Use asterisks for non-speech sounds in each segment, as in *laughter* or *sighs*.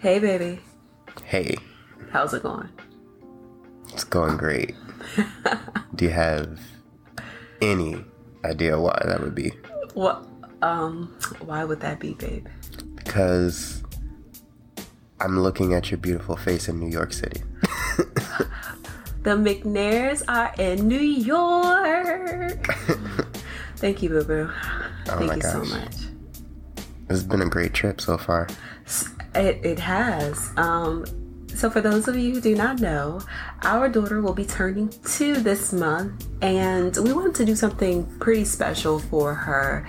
Hey, baby. Hey, How's it going? it's going great. *laughs* Do you have any idea why that would be? What? Um, why would that be, babe? Because I'm looking at your beautiful face in New York City. *laughs* The McNairs are in New York. *laughs* Thank you, boo boo. Thank Oh my you so much. This has been a great trip so far. It, it has. Um, so, for those of you who do not know, our daughter will be turning two this month, and we wanted to do something pretty special for her.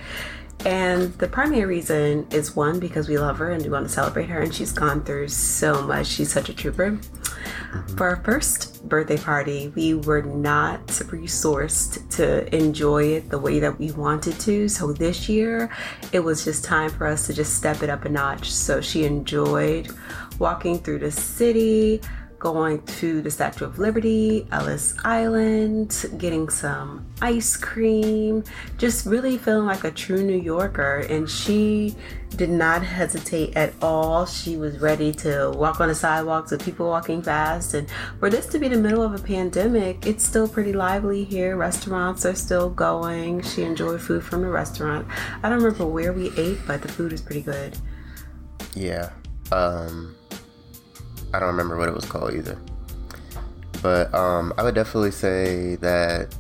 And the primary reason is one, because we love her and we want to celebrate her, and she's gone through so much. She's such a trooper. Mm-hmm. For our first birthday party, we were not resourced to enjoy it the way that we wanted to. So this year, it was just time for us to just step it up a notch. So she enjoyed walking through the city, going to the Statue of Liberty, Ellis Island, getting some ice cream, just really feeling like a true New Yorker. And she did not hesitate at all. She was ready to walk on the sidewalks with people walking fast. And for this to be the middle of a pandemic, it's still pretty lively here. Restaurants are still going. She enjoyed food from the restaurant. I don't remember where we ate, but the food is pretty good. Yeah. Um I don't remember what it was called either. But um I would definitely say that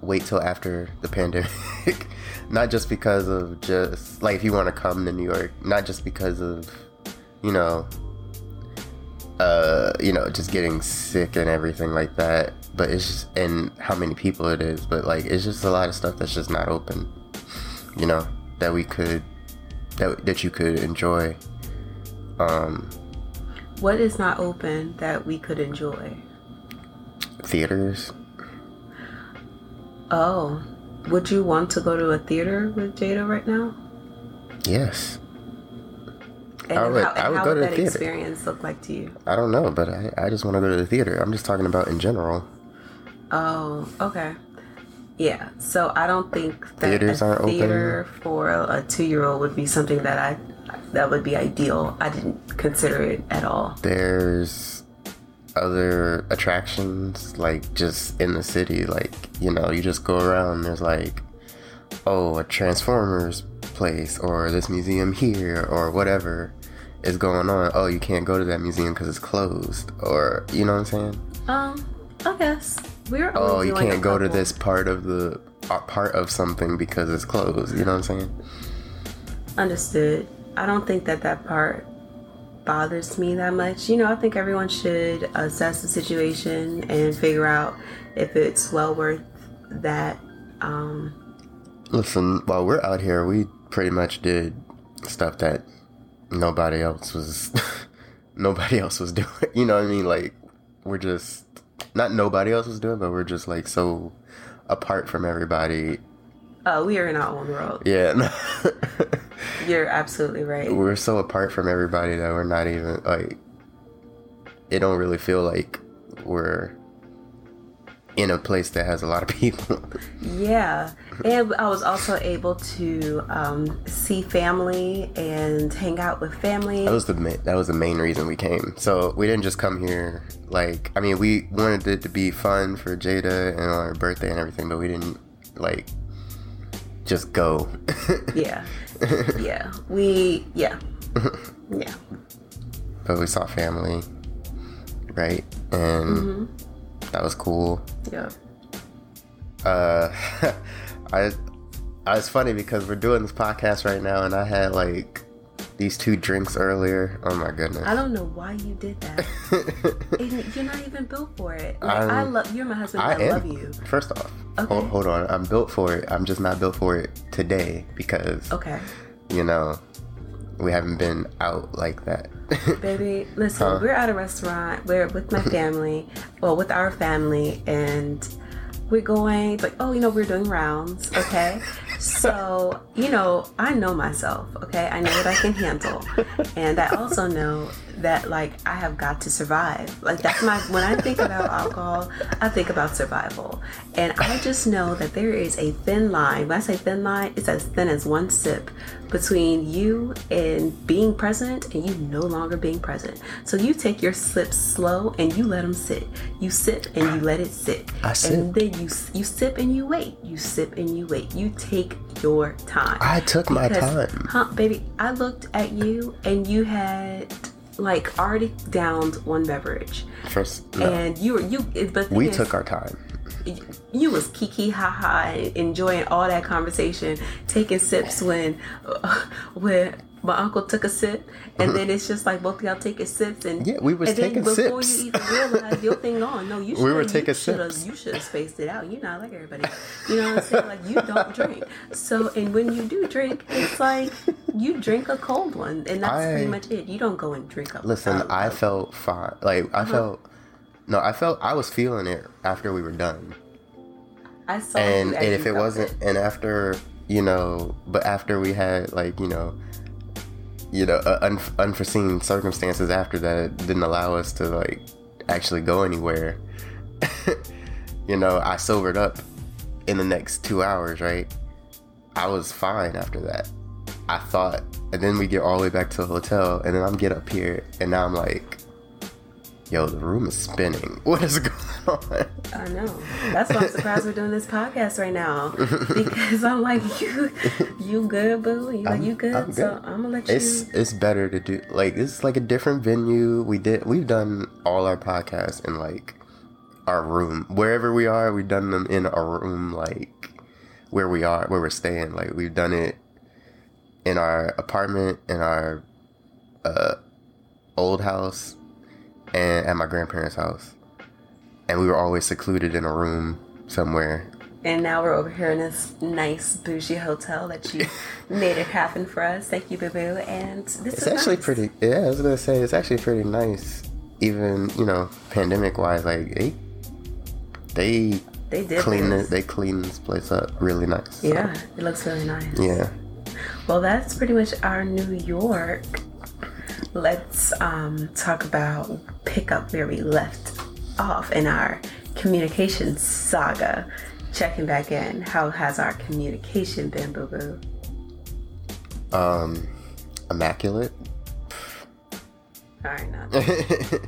wait till after the pandemic. *laughs* not just because of just like if you want to come to New York, not just because of you know uh you know just getting sick and everything like that, but it's just and how many people it is, but like it's just a lot of stuff that's just not open. You know, that we could that that you could enjoy um What is not open that we could enjoy? theaters Oh, would you want to go to a theater with Jada right now? yes And I would- how, I would how go would to the that theater. experience look like to you? i don't know but i, I just want to go to the theater i'm just talking about in general Oh, okay. Yeah, so I don't think that Theaters a aren't open? theater for a, a two-year-old would be something that I that would be ideal. I didn't consider it at all. there's other attractions like just in the city like you know you just go around there's like oh a transformers place or this museum here or whatever is going on oh you can't go to that museum because it's closed or you know what i'm saying Um, I guess we're. oh you can't go to this part of the uh, part of something because it's closed you know what i'm saying Understood. I don't think that that part bothers me that much. You know, I think everyone should assess the situation and figure out if it's well worth that. Um, Listen, while we're out here, we pretty much did stuff that nobody else was *laughs* nobody else was *laughs* doing. You know what I mean? Like we're just not nobody else was doing, but we're just like so apart from everybody. Uh, we are in our own world. Yeah, *laughs* You're absolutely right. we're so apart from everybody that we're not even like it don't really feel like we're in a place that has a lot of people. *laughs* Yeah, and I was also able to um, see family and hang out with family. That was the ma- that was the main reason we came. So we didn't just come here like I mean we wanted it to be fun for Jada and her birthday and everything, but we didn't like just go. *laughs* yeah, yeah, we yeah, yeah. but we saw family, right? And that was cool. Yeah. Uh, *laughs* I I was funny because we're doing this podcast right now, and I had like these two drinks earlier. Oh my goodness! I don't know why you did that. *laughs* And you're not even built for it. Like, I'm- love you're my husband. I, I am. love you. First off, Okay. hold, hold on. I'm built for it. I'm just not built for it today because Okay, you know we haven't been out like that. *laughs* baby. Listen, Huh? we're at a restaurant. We're with my *laughs* family. well, with our family, and we're going like, oh, you know, we're doing rounds. Okay, so you know, I know myself. Okay, I know what I can handle, and I also know that like I have got to survive. Like that's my when I think about alcohol, I think about survival. And I just know that there is a thin line. When I say thin line, it's as thin as one sip between you and being present and you no longer being present. So you take your sips slow and you let them sit. You sip and you let it sit. I sip. And then you you sip and you wait. You sip and you wait. You take your time. I took my time. Huh, baby, I looked at you and you had like already downed one beverage. First, no. And you were you but we is, took our time. You was kiki ha ha enjoying all that conversation, taking sips when when my uncle took a sip, and then it's just like both of y'all taking sips, and Yeah, we was and then taking before sips. you even realize your thing on. No, you *laughs* We were taking you sips. You should have spaced it out. You're not like everybody. You know what I'm saying? Like you don't drink. So and when you do drink, it's like you drink a cold one, and that's I- pretty much it. You don't go and drink a Listen, a- I felt fine. Like Uh-huh. I felt. No, I felt I was feeling it after we were done. I saw and, and if it wasn't and after you know but after we had like you know you know uh, un- unforeseen circumstances after that didn't allow us to like actually go anywhere *laughs* you know i sobered up in the next two hours right? I was fine after that. I thought and then we get all the way back to the hotel and then i'm get up here and now i'm like yo the room is spinning *laughs* what is going on I know. That's why I'm surprised we're doing this podcast right now *laughs* because I'm like, *laughs* you, you good, boo? You like you good? I'm So. I'm gonna let it's you. it's it's better to do like it's like a different venue. We did we've done all our podcasts in like our room wherever we are. We've done them in a room like where we are where we're staying. Like we've done it in our apartment in our uh, old house and at my grandparents' house, and we were always secluded in a room somewhere. And now we're over here in this nice bougie hotel that you *laughs* made it happen for us. Thank you, boo boo. And this It's is actually nice. pretty. Yeah, I was gonna say it's actually pretty nice. Even you know, pandemic wise, like they they They did clean this. They clean this place up really nice. So, Yeah, it looks really nice. yeah. Well, that's pretty much our New York. Let's um, talk about pick up where we left off in our communication saga. Checking back in, how has our communication been, boo boo? Um, immaculate. All right, now. All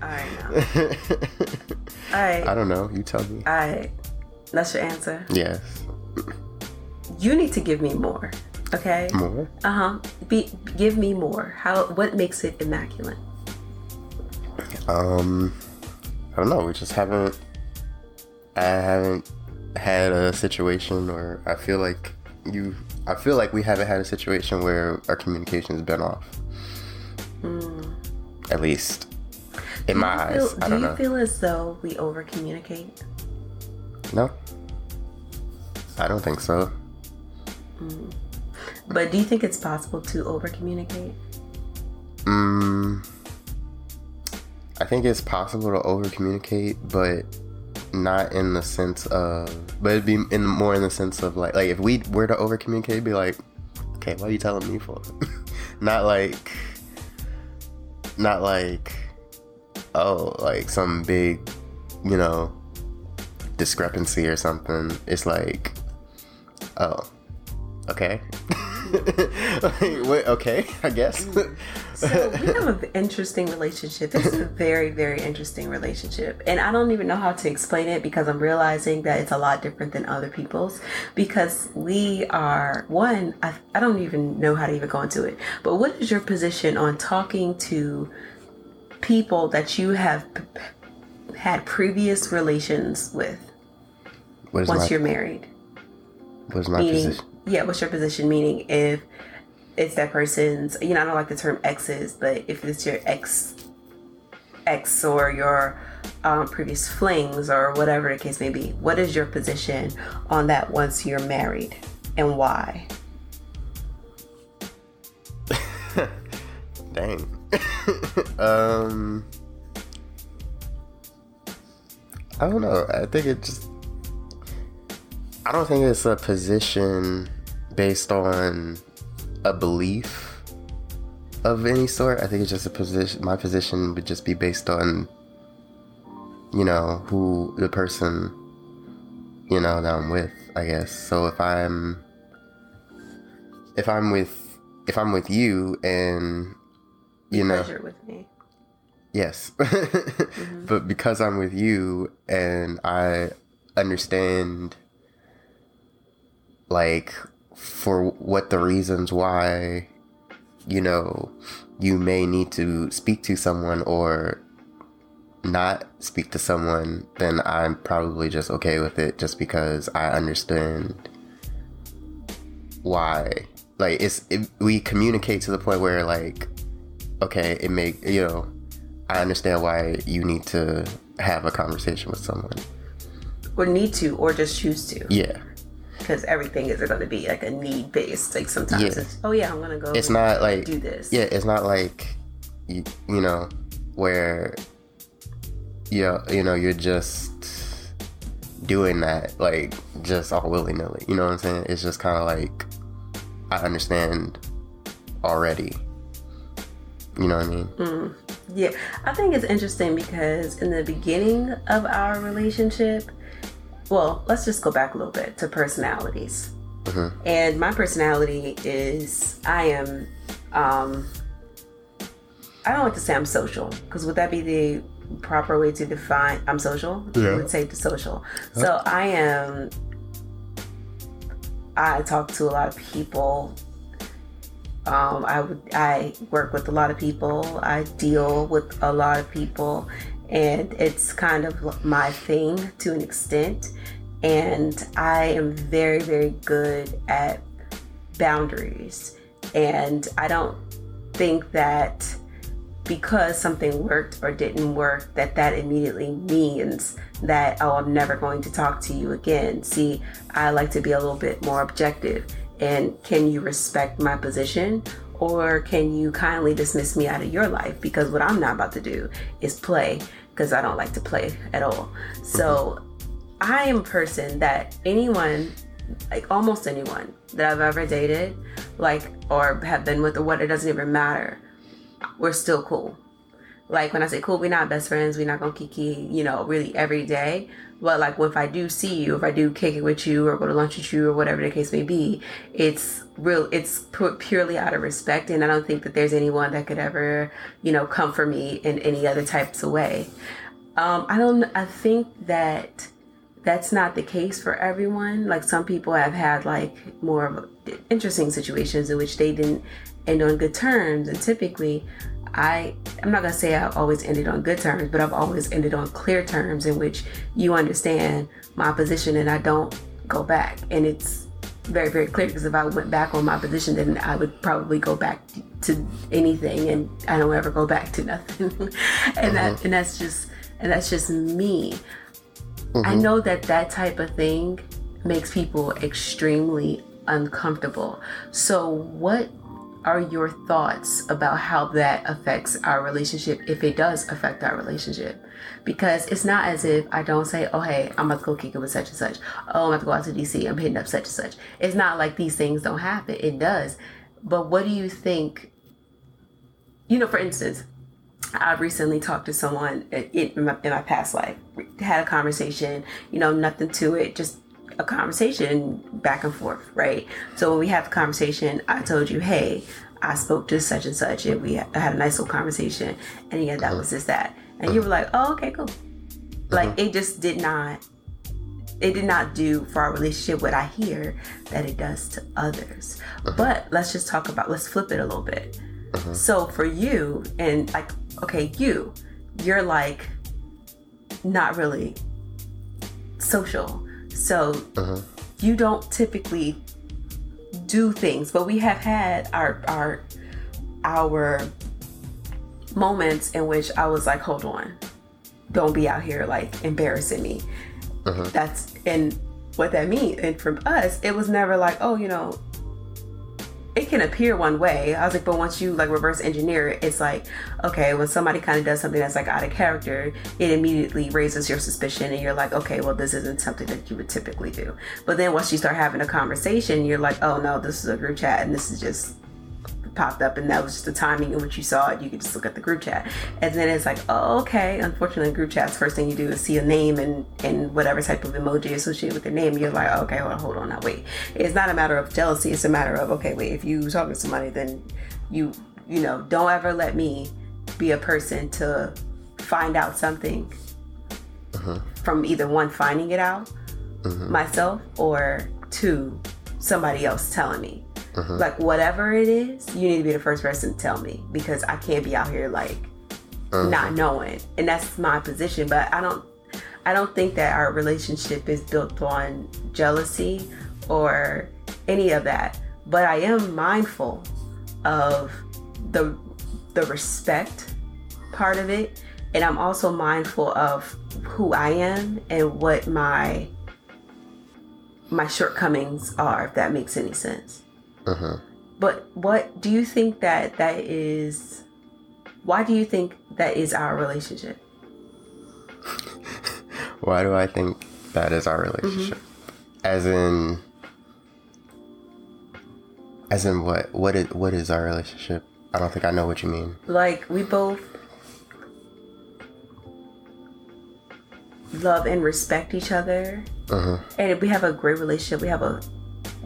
right, now. *laughs* All I don't know. You tell me. all right. That's your answer. Yes. You need to give me more, okay? More. Uh huh. Be give me more. How? What makes it immaculate? Um, I don't know. We just haven't. I haven't had a situation, or I feel like you. I feel like we haven't had a situation where our communication has been off. At least in my Do eyes. feel- I do don't you know. feel as though we over communicate? no. I don't think so. But do you think it's possible to over communicate? Mm, I think it's possible to over communicate, but not in the sense of. But it'd be in more in the sense of like, like if we were to over communicate, be like, okay, what are you telling me for? *laughs* not like, not like, oh, like some big, you know, discrepancy or something. It's like, oh, okay. *laughs* *laughs* what, okay, I guess. So we have an *laughs* interesting relationship. This is a very, very interesting relationship. And I don't even know how to explain it because I'm realizing that it's a lot different than other people's. Because we are, one, I, I don't even know how to even go into it. But what is your position on talking to people that you have p- p- had previous relations with What is once my, you're married? what is my meaning position? Yeah what's your position meaning if it's that person's you know i don't like the term exes but if it's your ex ex or your um, previous flings or whatever the case may be what is your position on that once you're married and why *laughs* Dang. *laughs* um, I don't know. I think it just. I don't think it's a position based on a belief of any sort. I think it's just a position. My position would just be based on, you know, who the person, you know, that I'm with. I guess. So if I'm, if I'm with, if I'm with you, and you know, Pleasure with me. Yes. *laughs* Mm-hmm. But because I'm with you and I understand like for what the reasons why you know you may need to speak to someone or not speak to someone, then I'm probably just okay with it just because I understand why. Like it's it, we communicate to the point where like okay, it make you know I understand why you need to have a conversation with someone. Or need to, or just choose to. Yeah. Because everything isn't going to be like a need based. Like sometimes Yeah. it's, oh yeah, I'm going to go. It's not like do this. Yeah, it's not like you, you know where you know, you know you're just doing that like just all willy nilly. You know what I'm saying? It's just kind of like I understand already. You know what I mean? Mm. Yeah, I think it's interesting because in the beginning of our relationship, well, let's just go back a little bit to personalities. And my personality is I am, um, I don't like to say I'm social because would that be the proper way to define I'm social? Yeah. I would say the social. So I am, I talk to a lot of people um, I would I work with a lot of people. I deal with a lot of people, and it's kind of my thing to an extent. And I am very very good at boundaries, and I don't think that because something worked or didn't work that that immediately means that oh i'm never going to talk to you again. See i like to be a little bit more objective. And can you respect my position or can you kindly dismiss me out of your life? Because what i'm not about to do is play because i don't like to play at all. So i am a person that anyone like almost anyone that i've ever dated like or have been with or what it doesn't even matter. We're still cool. Like when I say cool, we're not best friends. We're not gonna kiki, you know, really every day. But like if I do see you, if I do kick it with you, or go to lunch with you, or whatever the case may be, it's real. It's pu- purely out of respect, and I don't think that there's anyone that could ever, you know, come for me in any other types of way. Um, I don't. I think that that's not the case for everyone. Like some people have had like more interesting situations in which they didn't end on good terms, and typically, I I'm not gonna say I've always ended on good terms, but I've always ended on clear terms in which you understand my position and I don't go back, and it's very very clear because if I went back on my position, then I would probably go back to anything, and I don't ever go back to *laughs* nothing, and that mm-hmm. and that's just and that's just me. I mm-hmm. know that that type of thing makes people extremely uncomfortable. So, what are your thoughts about how that affects our relationship if it does affect our relationship? Because it's not as if I don't say, oh, hey, I'm about to go kick it with such and such. Oh, I'm about to go out to DC. I'm hitting up such and such. It's not like these things don't happen. It does. But what do you think? You know, for instance, I recently talked to someone in, my, in my past life, had a conversation, you know, nothing to it, just a conversation back and forth, right? So when we had the conversation, I told you, hey, I spoke to such and such, and we had a nice little conversation, and yeah, that was just that. And you were like, oh, okay, cool. Like mm-hmm. it just did not, it did not do for our relationship what I hear that it does to others. Mm-hmm. But let's just talk about, let's flip it a little bit. Mm-hmm. So for you, and like, okay, you, you're like not really social. So uh-huh. you don't typically do things, but we have had our our our moments in which I was like, hold on, don't be out here like embarrassing me. Uh-huh. That's and what that means. And from us, it was never like, oh, you know, it can appear one way. I was like, but once you like reverse engineer it, it's like, okay, when somebody kind of does something that's like out of character, it immediately raises your suspicion, and you're like, okay, well, this isn't something that you would typically do. But then once you start having a conversation, you're like, oh no, this is a group chat, and this is just popped up and that was just the timing in which you saw it, you could just look at the group chat. And then it's like, oh, okay. Unfortunately, group chats, first thing you do is see a name and, and whatever type of emoji associated with the name. You're like, okay, hold on, hold on, now wait. It's not a matter of jealousy. It's a matter of, okay, wait, if you talking to somebody, then you, you know, don't ever let me be a person to find out something uh-huh. from either one, finding it out uh-huh. myself or two, somebody else telling me. Uh-huh. Like whatever it is, you need to be the first person to tell me because I can't be out here like uh-huh. not knowing. And that's my position. But I don't I don't think that our relationship is built on jealousy or any of that. But I am mindful of the the respect part of it. And I'm also mindful of who I am and what my my shortcomings are, if that makes any sense. Uh-huh. But what do you think that that is? Why do you think that is our relationship? *laughs* Why do I think that is our relationship? Mm-hmm. As in, as in what? What is what is our relationship? I don't think I know what you mean. Like we both love and respect each other, uh-huh. and we have a great relationship. We have a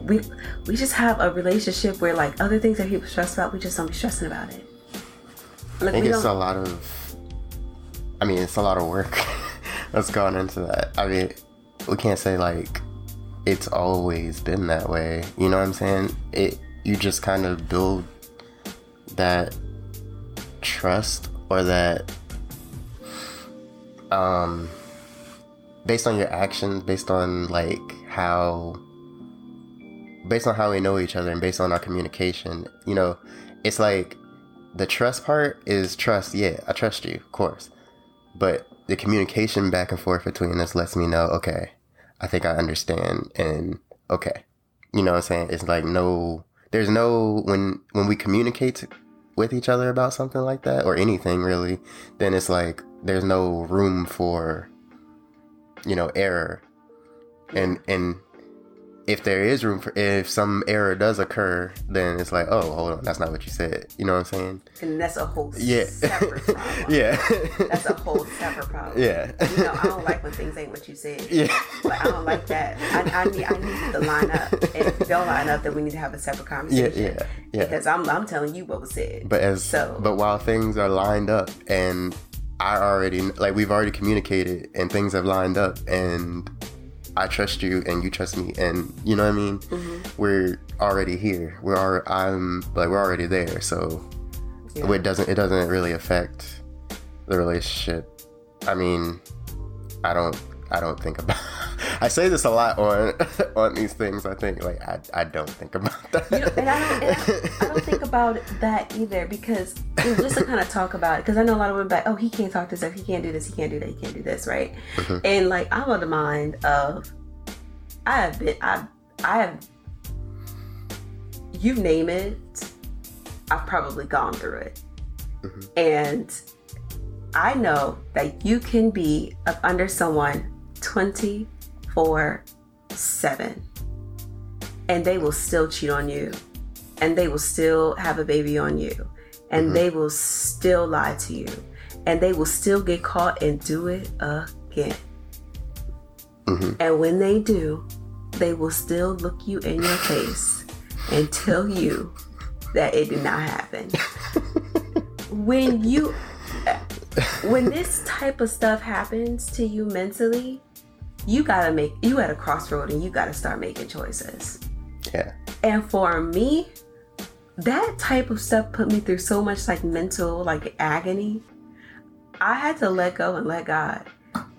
we we just have a relationship where like other things that people stress about, we just don't be stressing about it. Like I think it's a lot of. I mean, it's a lot of work *laughs* that's gone into that. I mean, we can't say like it's always been that way. You know what I'm saying? It you just kind of build that trust or that um based on your actions, based on like how based on how we know each other and based on our communication, you know, it's like the trust part is trust. Yeah, I trust you, of course. But the communication back and forth between us lets me know, okay, I think I understand and okay. You know what I'm saying? It's like no there's no when when we communicate with each other about something like that or anything really, then it's like there's no room for you know, error. And and if there is room for if some error does occur, then it's like, oh, hold on, that's not what you said. You know what I'm saying? and that's a whole Yeah. separate problem. *laughs* yeah. That's a whole separate problem. Yeah. You know, I don't like when things ain't what you said. yeah. Like, I don't like that. I, I need I need to line up. And if we don't line up, then we need to have a separate conversation. Yeah, yeah, yeah. Because I'm I'm telling you what was said. But as So- but while things are lined up and I already like we've already communicated and things have lined up and I trust you and you trust me and you know what I mean. Mm-hmm. We're already here. We're al- I'm like we're already there. So Yeah. it doesn't it doesn't really affect the relationship. I mean, I don't I don't think about. I say this a lot on *laughs* on these things. I think like I, I don't think about that. You know, and I don't, and I, I don't think *laughs* about that either because just to kind of talk about it because I know a lot of women like, oh, he can't talk to stuff, he can't do this, he can't do that, he can't do this, right? Mm-hmm. And like I'm of the mind of I have been I I have you name it, I've probably gone through it, mm-hmm. and I know that you can be up under someone twenty four seven. And they will still cheat on you. And they will still have a baby on you. And mm-hmm. they will still lie to you. And they will still get caught and do it again. Mm-hmm. And when they do they will still look you in your face and tell you that it did not happen. *laughs* When you when this type of stuff happens to you mentally you gotta make you at a crossroad and you gotta start making choices yeah. and for me, that type of stuff put me through so much like mental like agony. I had to let go and let God.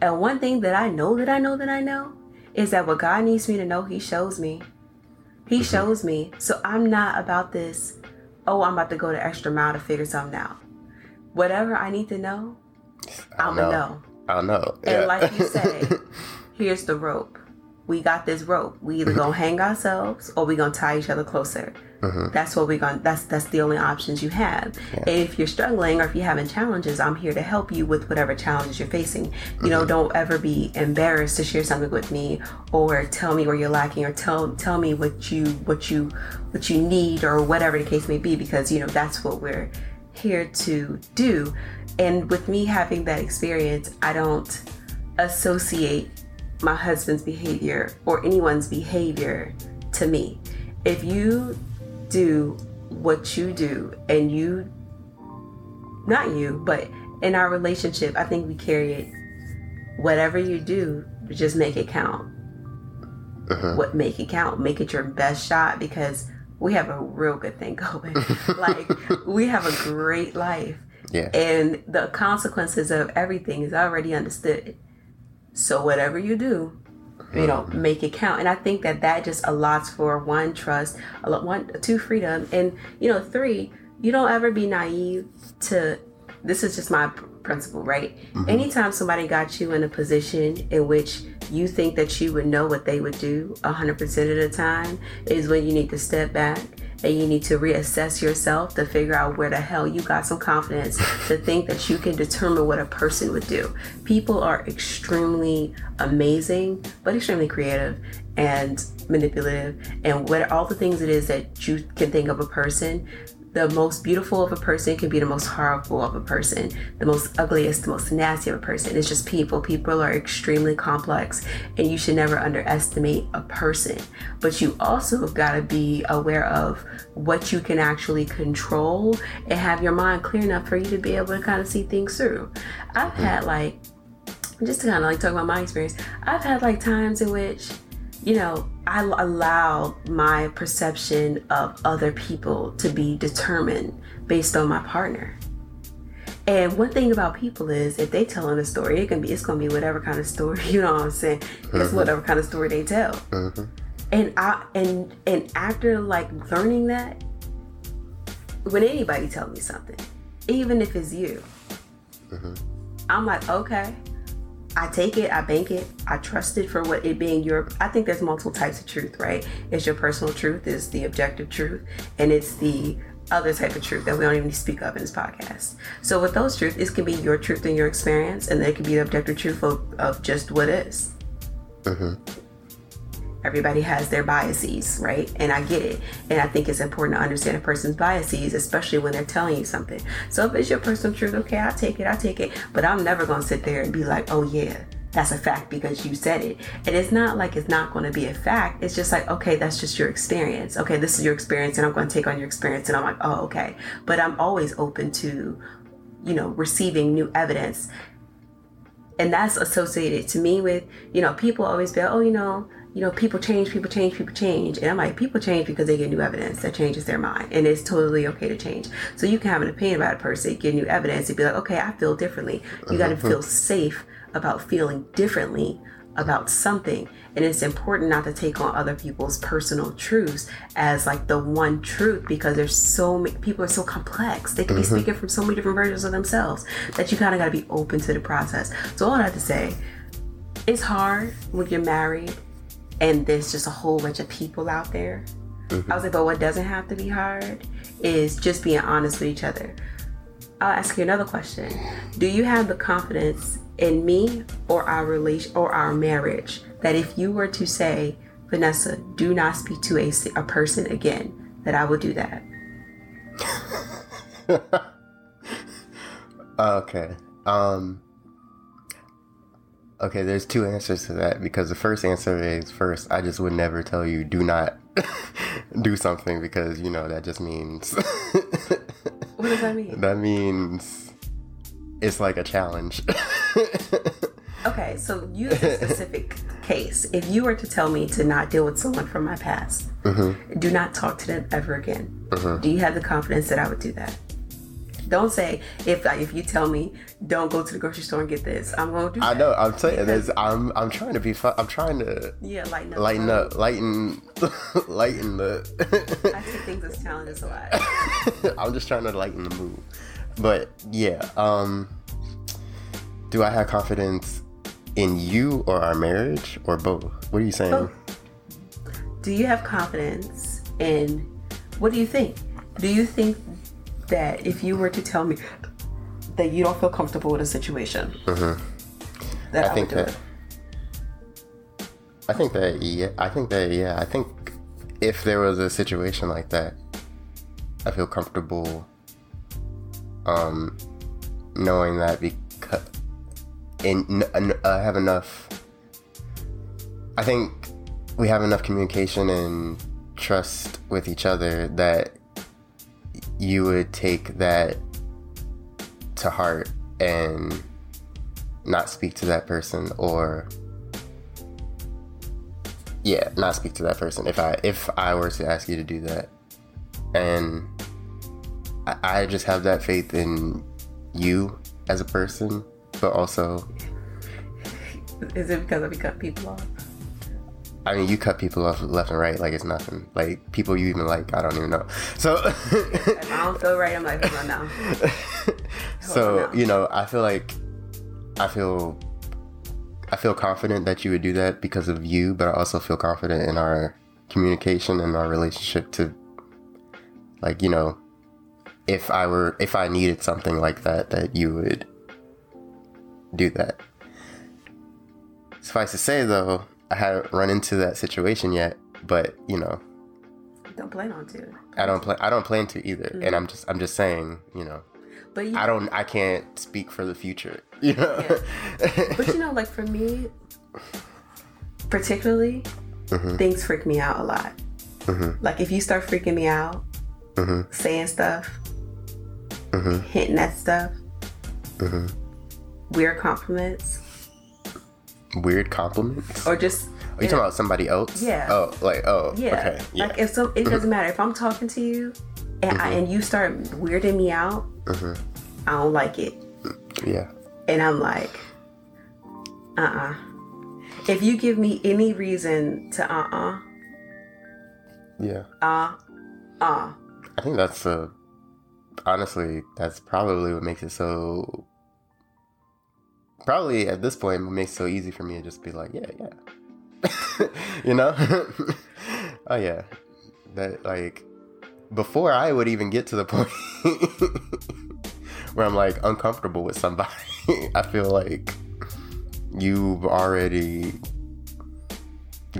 And one thing that I know that I know that I know is that what God needs me to know, He shows me. He mm-hmm. shows me. So I'm not about this, oh, I'm about to go the extra mile to figure something out. Whatever I need to know, I'm going to know. I know. And yeah. like you say, *laughs* here's the rope. We got this rope. We either gonna hang ourselves or we gonna tie each other closer Mm-hmm. That's what we're going. That's that's the only options you have. Yeah. if you're struggling or if you're having challenges, I'm here to help you with whatever challenges you're facing. You mm-hmm. know, don't ever be embarrassed to share something with me or tell me where you're lacking or tell tell me what you what you what you need or whatever the case may be because you know that's what we're here to do. And with me having that experience, I don't associate my husband's behavior or anyone's behavior to me. If you do what you do and you not you but in our relationship i think we carry it. Whatever you do just make it count. Uh-huh. what make it count. Make it your best shot because we have a real good thing *laughs* going. Like *laughs* we have a great life. Yeah. And the consequences of everything is already understood so whatever you do you know make it count. And i think that that just allots for one trust a lot one two freedom. And you know three you don't ever be naive to this is just my principle right? Mm-hmm. anytime somebody got you in a position in which you think that you would know what they would do 100% of the time is when you need to step back and you need to reassess yourself to figure out where the hell you got some confidence to think that you can determine what a person would do. People are extremely amazing, but extremely creative and manipulative, and what all the things it is that you can think of a person the most beautiful of a person can be the most horrible of a person. The most ugliest, the most nasty of a person. It's just people. People are extremely complex, and you should never underestimate a person. But you also have got to be aware of what you can actually control and have your mind clear enough for you to be able to kind of see things through. I've had like, just to kind of like talk about my experience, I've had like times in which you know, I allow my perception of other people to be determined based on my partner. And one thing about people is if they telling a story, it can be it's gonna be whatever kind of story, *laughs* you know what I'm saying? Mm-hmm. It's whatever kind of story they tell. Mm-hmm. And I and and after like learning that, when anybody tell me something, even if it's you, mm-hmm. I'm like, okay, I take it, I bank it, I trust it for what it being your. I think there's multiple types of truth, right? It's your personal truth, is the objective truth, and it's the other type of truth that we don't even speak of in this podcast. So with those truths, it can be your truth and your experience, and it can be the objective truth of, of just what is. Mm-hmm everybody has their biases, right? And I get it. And I think it's important to understand a person's biases, especially when they're telling you something. So if it's your personal truth, okay, I'll take it, I'll take it. But I'm never gonna sit there and be like, oh yeah, that's a fact because you said it. And it's not like it's not going to be a fact. It's just like, okay, that's just your experience. Okay, this is your experience, and I'm going to take on your experience. And I'm like, oh, okay. But I'm always open to, you know, receiving new evidence. And that's associated to me with, you know, people always be, like, oh, you know, you know, people change, people change, people change. And I'm like, people change because they get new evidence that changes their mind. And it's totally okay to change. So you can have an opinion about a person, get new evidence, and be like, okay, I feel differently. You got to uh-huh. feel safe about feeling differently about something. And it's important not to take on other people's personal truths as like the one truth because there's so many people are so complex. They can be mm-hmm. speaking from so many different versions of themselves that you kind of got to be open to the process. So all I have to say, it's hard when you're married and there's just a whole bunch of people out there. Mm-hmm. I was like, but what doesn't have to be hard is just being honest with each other. I'll ask you another question. Do you have the confidence in me or our relation or our marriage that if you were to say, Vanessa, do not speak to a, a person again, that I would do that? *laughs* okay. Um Okay, there's two answers to that because the first answer is first, I just would never tell you do not *laughs* do something because you know that just means *laughs* What does that mean? That means it's like a challenge. *laughs* okay, so use a specific case. If you were to tell me to not deal with someone from my past, mm-hmm. do not talk to them ever again. Mm-hmm. Do you have the confidence that I would do that? Don't say if if you tell me don't go to the grocery store and get this, I'm gonna do. That. I know. I'm saying this. *laughs* I'm I'm trying to be fun. I'm trying to yeah lighten up, lighten up, lighten, *laughs* lighten the. I take things as challenges a lot. *laughs* I'm just trying to lighten the mood, but yeah. Um, do I have confidence in you or our marriage or both? What are you saying? Both. Do you have confidence in What do you think? Do you think that if you were to tell me that you don't feel comfortable with a situation, that I, I think would do that. it? I think that yeah. I think that yeah. I think if there was a situation like that, I feel comfortable. Um, knowing that because in I have enough. I think we have enough communication and trust with each other that you would take that to heart and not speak to that person or yeah not speak to that person if i if i were to ask you to do that and i, I just have that faith in you as a person but also Is it because I cut people off? I mean you cut people off left and right like it's nothing like people you even like i don't even know so *laughs* If I don't feel right, I'm like, hold on now. *laughs* so on now. you know i feel like i feel i feel confident that you would do that because of you but i also feel confident in our communication and our relationship to like you know if i were if i needed something like that that you would do that suffice to say though i haven't run into that situation yet but you know Don't plan on to. i don't play i don't plan to either and i'm just i'm just saying you know But you, I don't. I can't speak for the future. *laughs* You know. but you know, like for me, particularly, Mm-hmm. things freak me out a lot. Like if you start freaking me out, Mm-hmm. saying stuff, hinting at stuff, Mm-hmm. weird compliments, Weird compliments. or just Are you talking about somebody else? Yeah. Oh, like oh. yeah, Okay. Yeah. like if some, it doesn't matter if I'm talking to you and I, and you start weirding me out, I don't like it. yeah. And I'm like, uh uh If you give me any reason to uh uh, Yeah. uh uh, I think that's uh honestly that's probably what makes it so. Probably at this point, makes it so easy for me to just be like, yeah, yeah. *laughs* you know? *laughs* oh yeah. That like before I would even get to the *laughs* point where I'm like uncomfortable with somebody, I feel like you've already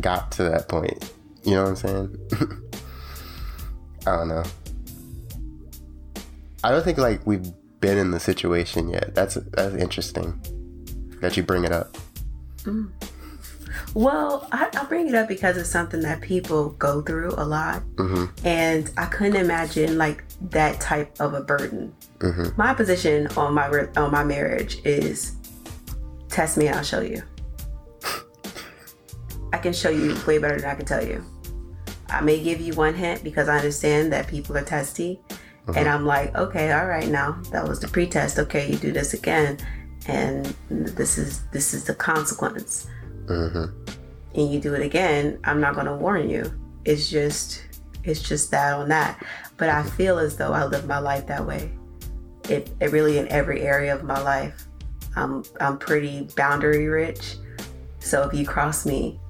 got to that point. You know what I'm saying? I don't know. I don't think like we've been in the situation yet. That's that's interesting that you bring it up. Well, I, I bring it up because it's something that people go through a lot, hmm and I couldn't imagine like that type of a burden. hmm My position on my on my marriage is test me, I'll show you. I can show you way better than I can tell you. I may give you one hint because I understand that people are testy, and I'm like, okay, all right, now that was the pretest. Okay, you do this again, and this is this is the consequence. hmm and you do it again, I'm not going to warn you. It's just it's just that on that. But I feel as though I live my life that way. It, it really in every area of my life. I'm I'm pretty boundary rich. So if you cross me,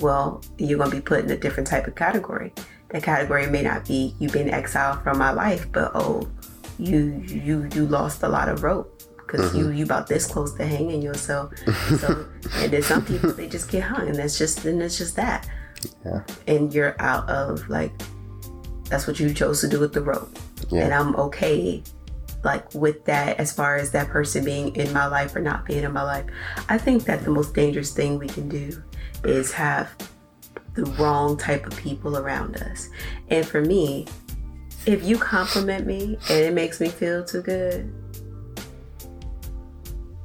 well, you're gonna be put in a different type of category. That category may not be you've been exiled from my life, but oh, you you you lost a lot of rope because you mm-hmm. you about this close to hanging yourself. So *laughs* and then some people they just get hung, and that's just and it's just that. Yeah. And you're out of like that's what you chose to do with the rope, Yeah. and I'm okay like with that as far as that person being in my life or not being in my life. I think that the most dangerous thing we can do is have the wrong type of people around us. And for me, if you compliment me and it makes me feel too good,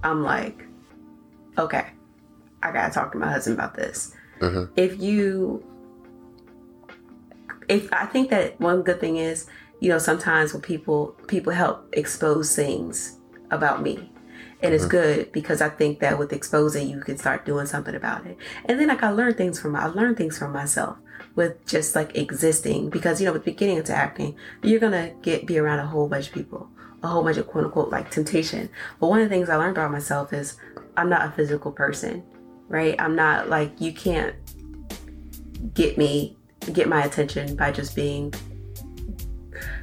I'm like, okay, I gotta talk to my husband about this. Mhm. If you, if I think that one good thing is, you know, sometimes when people people help expose things about me, and it's good because I think that with exposing, you can start doing something about it. And then like I learned things from I learned things from myself with just like existing because you know with beginning into acting, you're gonna get be around a whole bunch of people, a whole bunch of quote unquote like temptation. But one of the things I learned about myself is I'm not a physical person, right? I'm not like you can't get me get my attention by just being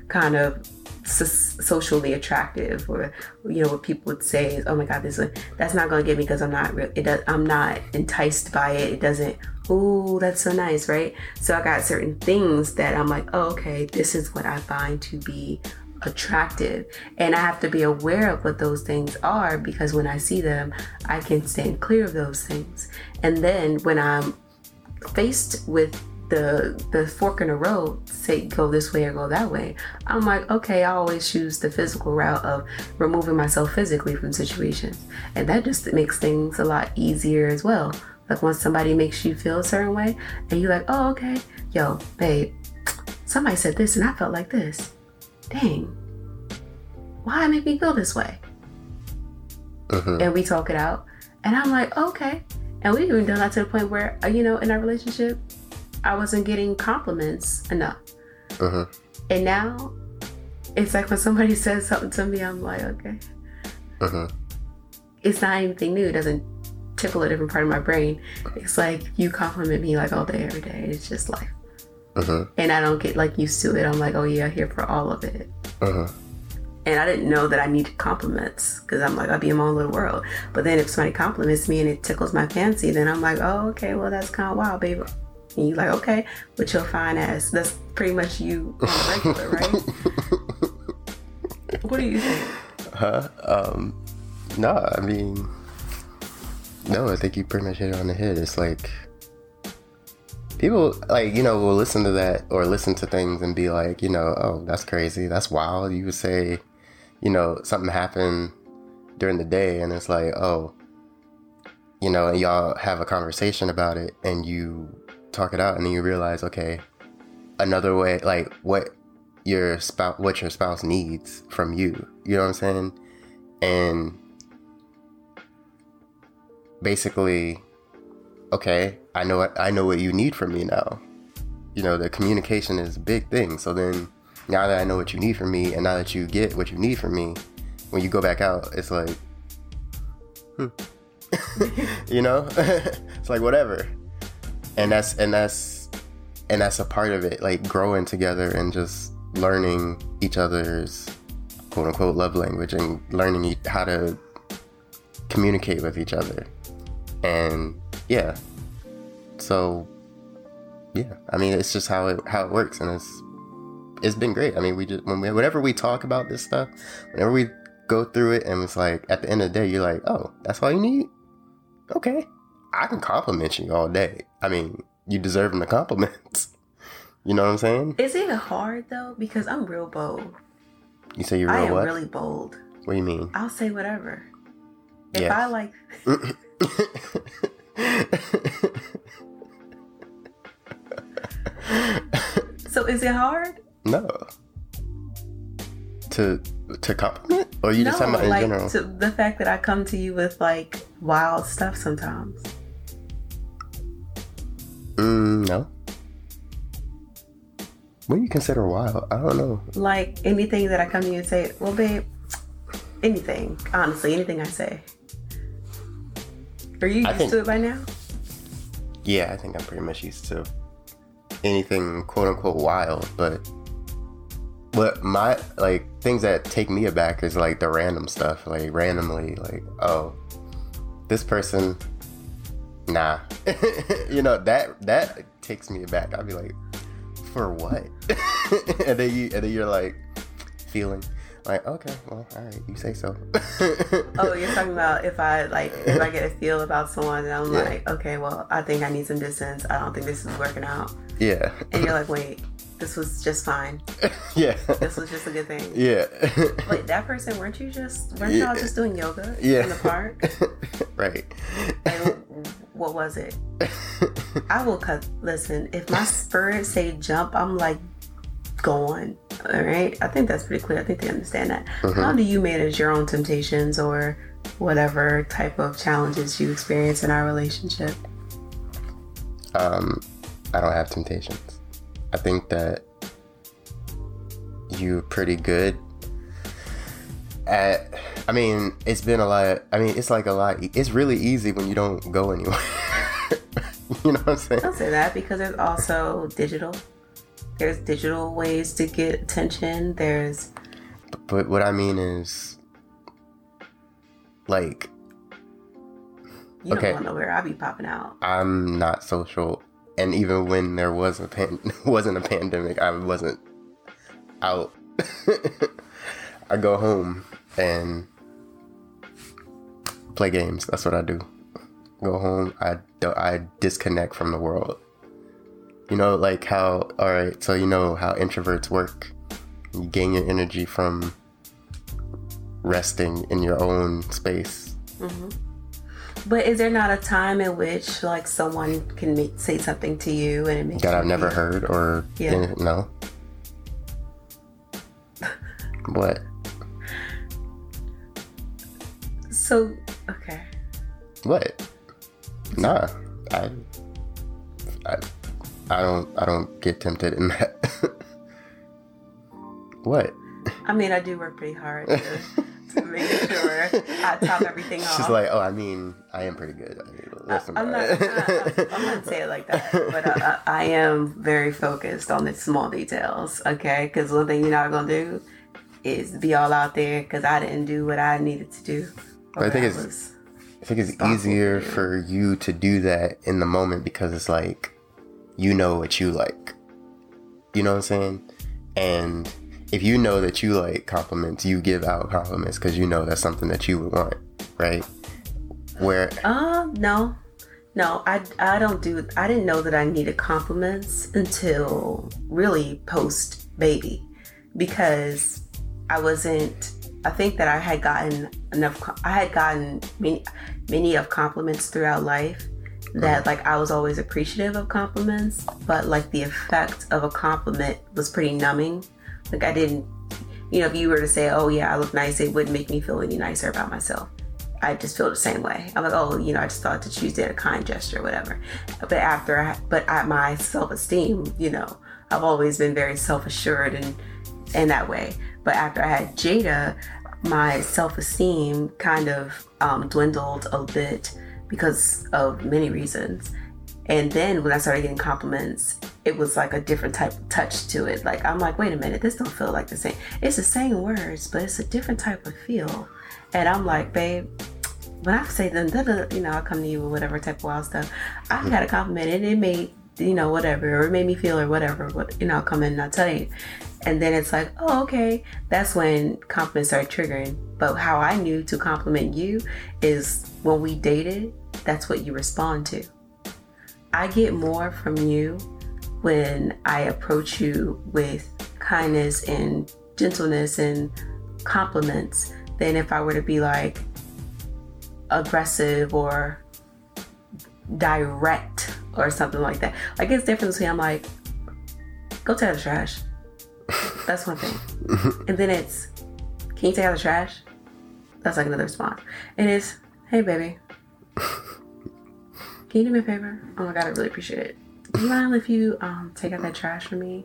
kind of socially attractive or you know what people would say is oh my god this is that's not gonna get me because i'm not re- it does i'm not enticed by it it doesn't oh that's so nice right so i got certain things that i'm like oh okay this is what i find to be attractive. And i have to be aware of what those things are because when i see them i can stand clear of those things. And then when i'm faced with the the fork in the road say go this way or go that way i'm like okay i always choose the physical route of removing myself physically from situations. And that just makes things a lot easier as well. Like once somebody makes you feel a certain way and you're like oh okay yo babe somebody said this and i felt like this dang why make me feel this way uh-huh. and we talk it out and i'm like okay and we even done that to the point where uh, you know in our relationship I wasn't getting compliments enough. Uh-huh. And now it's like when somebody *laughs* says something to me, I'm like, okay. Uh-huh. It's not anything new. It doesn't tickle a different part of my brain. It's like you compliment me like all day, every day. It's just life. Uh-huh. And I don't get like used to it. I'm like, oh yeah, here for all of it. Uh-huh. And I didn't know that I needed compliments because I'm like, I'll be in my own little world. But then if somebody compliments me and it tickles my fancy, then I'm like, oh, okay, well, that's kind of wild, baby and you're like, okay, but you're fine as that's pretty much you on the regular, *laughs* right? what do you think? Huh? Um, no, I mean, no, I think you pretty much hit it on the head. It's like people like you know will listen to that or listen to things and be like, you know, oh, that's crazy, that's wild. You would say, you know, something happened during the day, and it's like, oh, you know, and y'all have a conversation about it, and you talk it out and then you realize okay another way like what your spouse what your spouse needs from you. You know what i'm saying? And basically okay i know what i know what you need from me now. You know the communication is a big thing. So then now that i know what you need from me and now that you get what you need from me when you go back out it's like hmm. *laughs* you know? *laughs* It's like whatever. And that's and that's and that's a part of it like growing together and just learning each other's quote unquote love language and learning how to communicate with each other. And yeah so yeah i mean it's just how it how it works and it's it's been great i mean we just when we, whenever we talk about this stuff whenever we go through it and it's like at the end of the day you're like oh that's all you need okay I can compliment you all day. I mean, you deserving the compliments. *laughs* You know what I'm saying? Is it hard though? Because I'm real bold. You say you're real I am what? really bold. What do you mean? I'll say whatever. If yes. I like. *laughs* *laughs* so is it hard? No. To to compliment, or you no, just talking about in like, general? To the fact that I come to you with like wild stuff sometimes. Mm, no. What do you consider wild? I don't know. Like anything that I come to you and say, well, babe, anything. Honestly, anything I say. Are you used think, to it by now? Yeah, I think I'm pretty much used to anything quote unquote wild, but but my like things that take me aback is like the random stuff, like randomly, like oh, this person nah. *laughs* You know that that takes me aback. I'd be like for what? *laughs* And then you and then you're like feeling like okay well all right you say so *laughs* oh you're talking about if i like if i get a feel about someone and i'm yeah. like okay well i think i need some distance i don't think this is working out yeah and you're like *laughs* wait this was just fine. *laughs* yeah. This was just a good thing. Yeah. Wait, that person, weren't you just, weren't yeah. y'all just doing yoga yeah. in the park? right. And what was it? I will cut. Listen, if my spirit say jump, I'm like going. All right. I think that's pretty clear. I think they understand that. Mm-hmm. How do you manage your own temptations or whatever type of challenges you experience in our relationship? Um, I don't have temptations. I think that you're pretty good at I mean, it's been a lot. I mean, it's like a lot. It's really easy when you don't go anywhere. *laughs* you know what I'm saying? Don't say that because it's also digital. There's digital ways to get attention. There's But what I mean is, like, you Okay. don't know where I be popping out. I'm not social, and even when there was a pan- *laughs* wasn't a pandemic, I wasn't out. *laughs* I go home and play games. That's what I do. Go home. I I disconnect from the world. You know, like how. All right, so you know how introverts work. You gain your energy from resting in your own space. Mm-hmm. But is there not a time in which like someone can make, say something to you and it makes that I've never heard or Yeah. any- no. *laughs* what? So okay. What? Nah, I, I, I don't, I don't get tempted in that. *laughs* what? I mean, I do work pretty hard to, to make sure I top everything off. She's like, oh, I mean, I am pretty good. I I'm not, I'm not, I'm not saying it like that, but I, I, I am very focused on the small details, okay? Because one thing you're not gonna do is be all out there because I didn't do what I needed to do. or I think it's- I think it's easier for you to do that in the moment because it's like you know what you like. You know what I'm saying? And if you know that you like compliments, you give out compliments because you know that's something that you would want, right? Where Uh, no, no, I, I don't do. I didn't know that I needed compliments until really post baby, because I wasn't. I think that I had gotten enough. I had gotten many, many of compliments throughout life. That like I was always appreciative of compliments, but like the effect of a compliment was pretty numbing. Like I didn't, you know, if you were to say, "Oh yeah, I look nice," it wouldn't make me feel any nicer about myself. I just feel the same way. I'm like, oh, you know, I just thought that you did a kind gesture, or whatever. But after, I, but at my self esteem, you know, I've always been very self assured and in that way. But after I had Jada, my self esteem kind of um, dwindled a bit because of many reasons. And then when I started getting compliments, it was like a different type of touch to it. Like I'm like, wait a minute, this don't feel like the same. It's the same words, but it's a different type of feel. And I'm like, babe, when I say them, you know, I come to you with whatever type of wild stuff. I mm-hmm. got a compliment and it made, you know, whatever, or it made me feel or whatever. What you know, I'll come in and I'll tell you. And then it's like, oh, okay. That's when compliments start triggering. But how I knew to compliment you is when we dated, that's what you respond to. I get more from you when I approach you with kindness and gentleness and compliments than if I were to be like aggressive or direct or something like that. Like it's different between I'm like, go take out the trash. That's one thing. *laughs* and then it's, can you take out the trash? That's like another response. And it's, hey baby, can you do me a favor? Oh my god, I really appreciate it. Do you mind if you um take out that trash for me?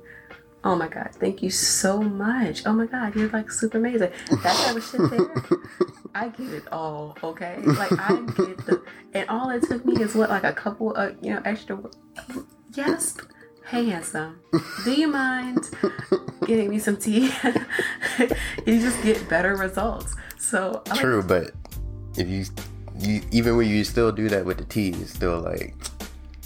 Oh my god, thank you so much. Oh my god, you're like super amazing. That type of shit there. *laughs* I get it all, okay? Like I get the and all it took me is what like a couple of you know extra Yes. Hey handsome. Do you mind getting me some tea? *laughs* you just get better results. So I like true, but if you, you even when you still do that with the tea, it's still like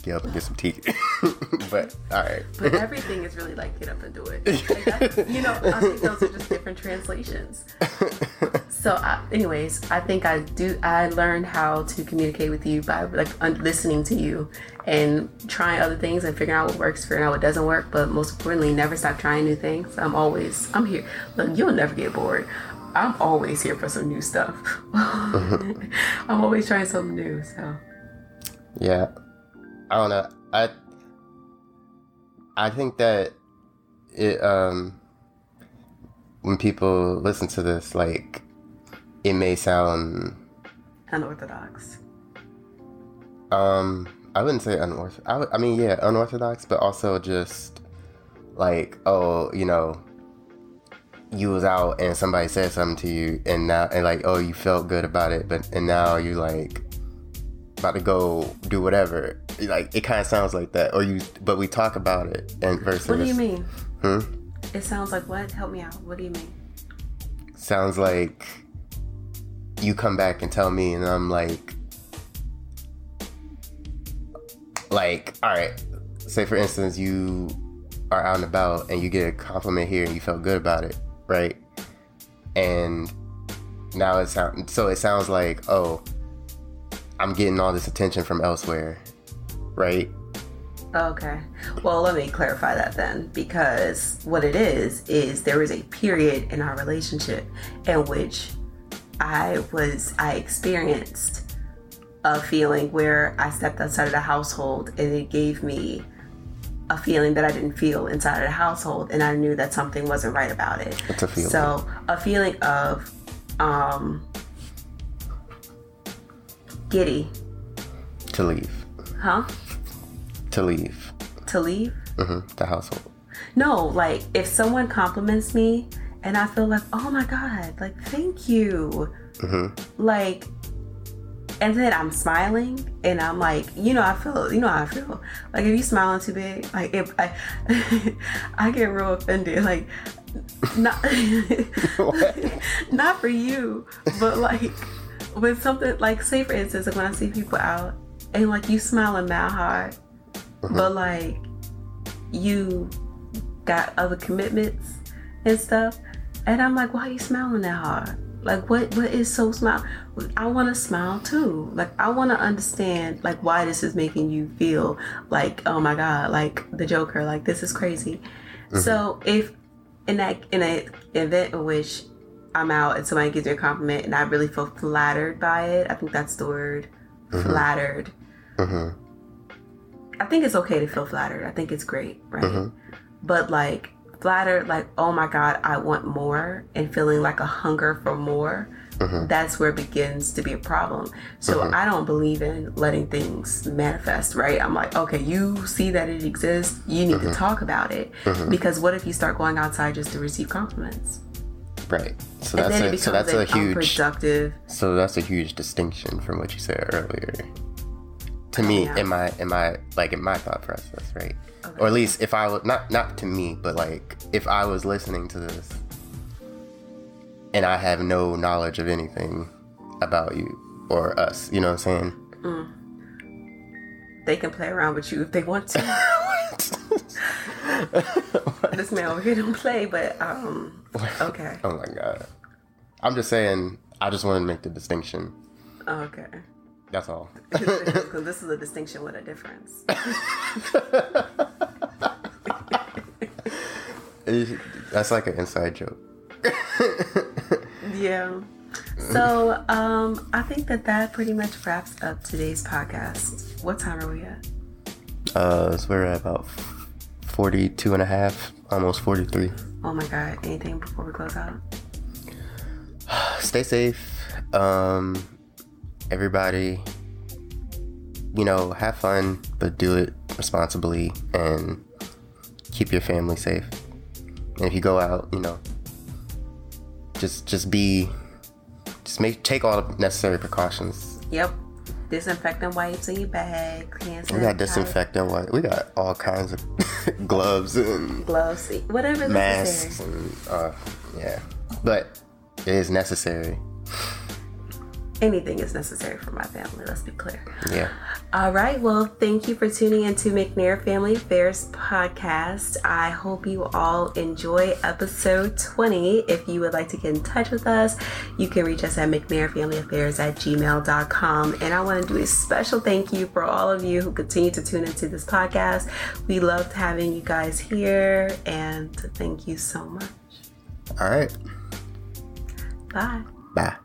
get up and get some tea. *laughs* but all right, But *laughs* everything is really like get up and do it. *laughs* Like, you know, I think those are just different translations. So, I, anyways, I think I do. I learned how to communicate with you by like un- listening to you and trying other things and figuring out what works, figuring out what doesn't work. But most importantly, never stop trying new things. I'm always, I'm here. Look, you'll never get bored. I'm always here for some new stuff. *laughs* I'm always trying something new. So, yeah, I don't know. I I think that it um when people listen to this, like it may sound unorthodox. um I wouldn't say unorthodox. I, would- I mean, yeah, unorthodox, but also just like, oh, you know, you was out and somebody said something to you, and now, and like, oh, you felt good about it, but and now you like, about to go do whatever. Like it kind of sounds like that, or you. But we talk about it, and versus. What do you mean? Hmm? It sounds like what? Help me out. What do you mean? Sounds like you come back and tell me, and I'm like, like, all right. Say for instance, you are out and about, and you get a compliment here, and you felt good about it, right? And now it sounds so. It sounds like, oh, I'm getting all this attention from elsewhere, right? Okay. Well, let me clarify that then, because what it is is there was a period in our relationship in which I was I experienced a feeling where I stepped outside of the household and it gave me a feeling that I didn't feel inside of the household and I knew that something wasn't right about it. What's a feeling? So a feeling of um giddy. To leave. Huh? To leave. To leave? hmm The household. No, like if someone compliments me and I feel like, oh my God, like thank you. hmm Like, and then I'm smiling and I'm like, you know, I feel, you know how I feel. Like if you smiling too big, like if I, *laughs* I get real offended. Like, not, *laughs* *laughs* not for you, but like with something like, say for instance, like when I see people out and like you smiling that hard, uh-huh. but like you got other commitments and stuff, and I'm like, why are you smiling that hard? Like what what is so smile? I want to smile too. Like I want to understand like why this is making you feel like oh my god, like the Joker, like this is crazy. So if in that in an event in which I'm out and somebody gives me a compliment and I really feel flattered by it, I think that's the word, flattered. hmm I think it's okay to feel flattered. I think it's great, right? Mhm. But like flattered, like oh my god, I want more, and feeling like a hunger for more. Mhm. That's where it begins to be a problem. So Mhm. I don't believe in letting things manifest, right? I'm like, okay, you see that it exists, you need to talk about it. Because what if you start going outside just to receive compliments? Right. So and that's a, so that's a huge unproductive. so that's a huge distinction from what you said earlier. To me, Yeah. in my in my like in my thought process, right? Okay. Or at least if I was not not to me, but like if I was listening to this and I have no knowledge of anything about you or us, you know what I'm saying? They can play around with you if they want to. *laughs* *laughs* this man over here don't play, but um, *laughs* okay, Oh my god. I'm just saying I just wanted to make the distinction. okay. That's all. *laughs* Because this is a distinction with a difference. *laughs* That's like an inside joke. Yeah. So um, I think that that pretty much wraps up today's podcast. What time are we at? Uh, so we're at about 42 and a half, almost 43. Oh my god! Anything before we close out? *sighs* Stay safe. Um, everybody, you know, have fun, but do it responsibly and keep your family safe. And if you go out, you know, just just be, just make take all the necessary precautions. Yep. Disinfectant wipes in your bag. We got disinfectant. What we got all kinds of *laughs* gloves and gloves, whatever masks and uh, yeah, but it is necessary. Anything is necessary for my family. Let's be clear. Yeah. All right. Well, thank you for tuning into McNair Family Affairs podcast. I hope you all enjoy episode 20. If you would like to get in touch with us, you can reach us at McNairFamilyAffairs at gmail.com. And I want to do a special thank you for all of you who continue to tune into this podcast. We loved having you guys here, and thank you so much. All right. Bye. Bye.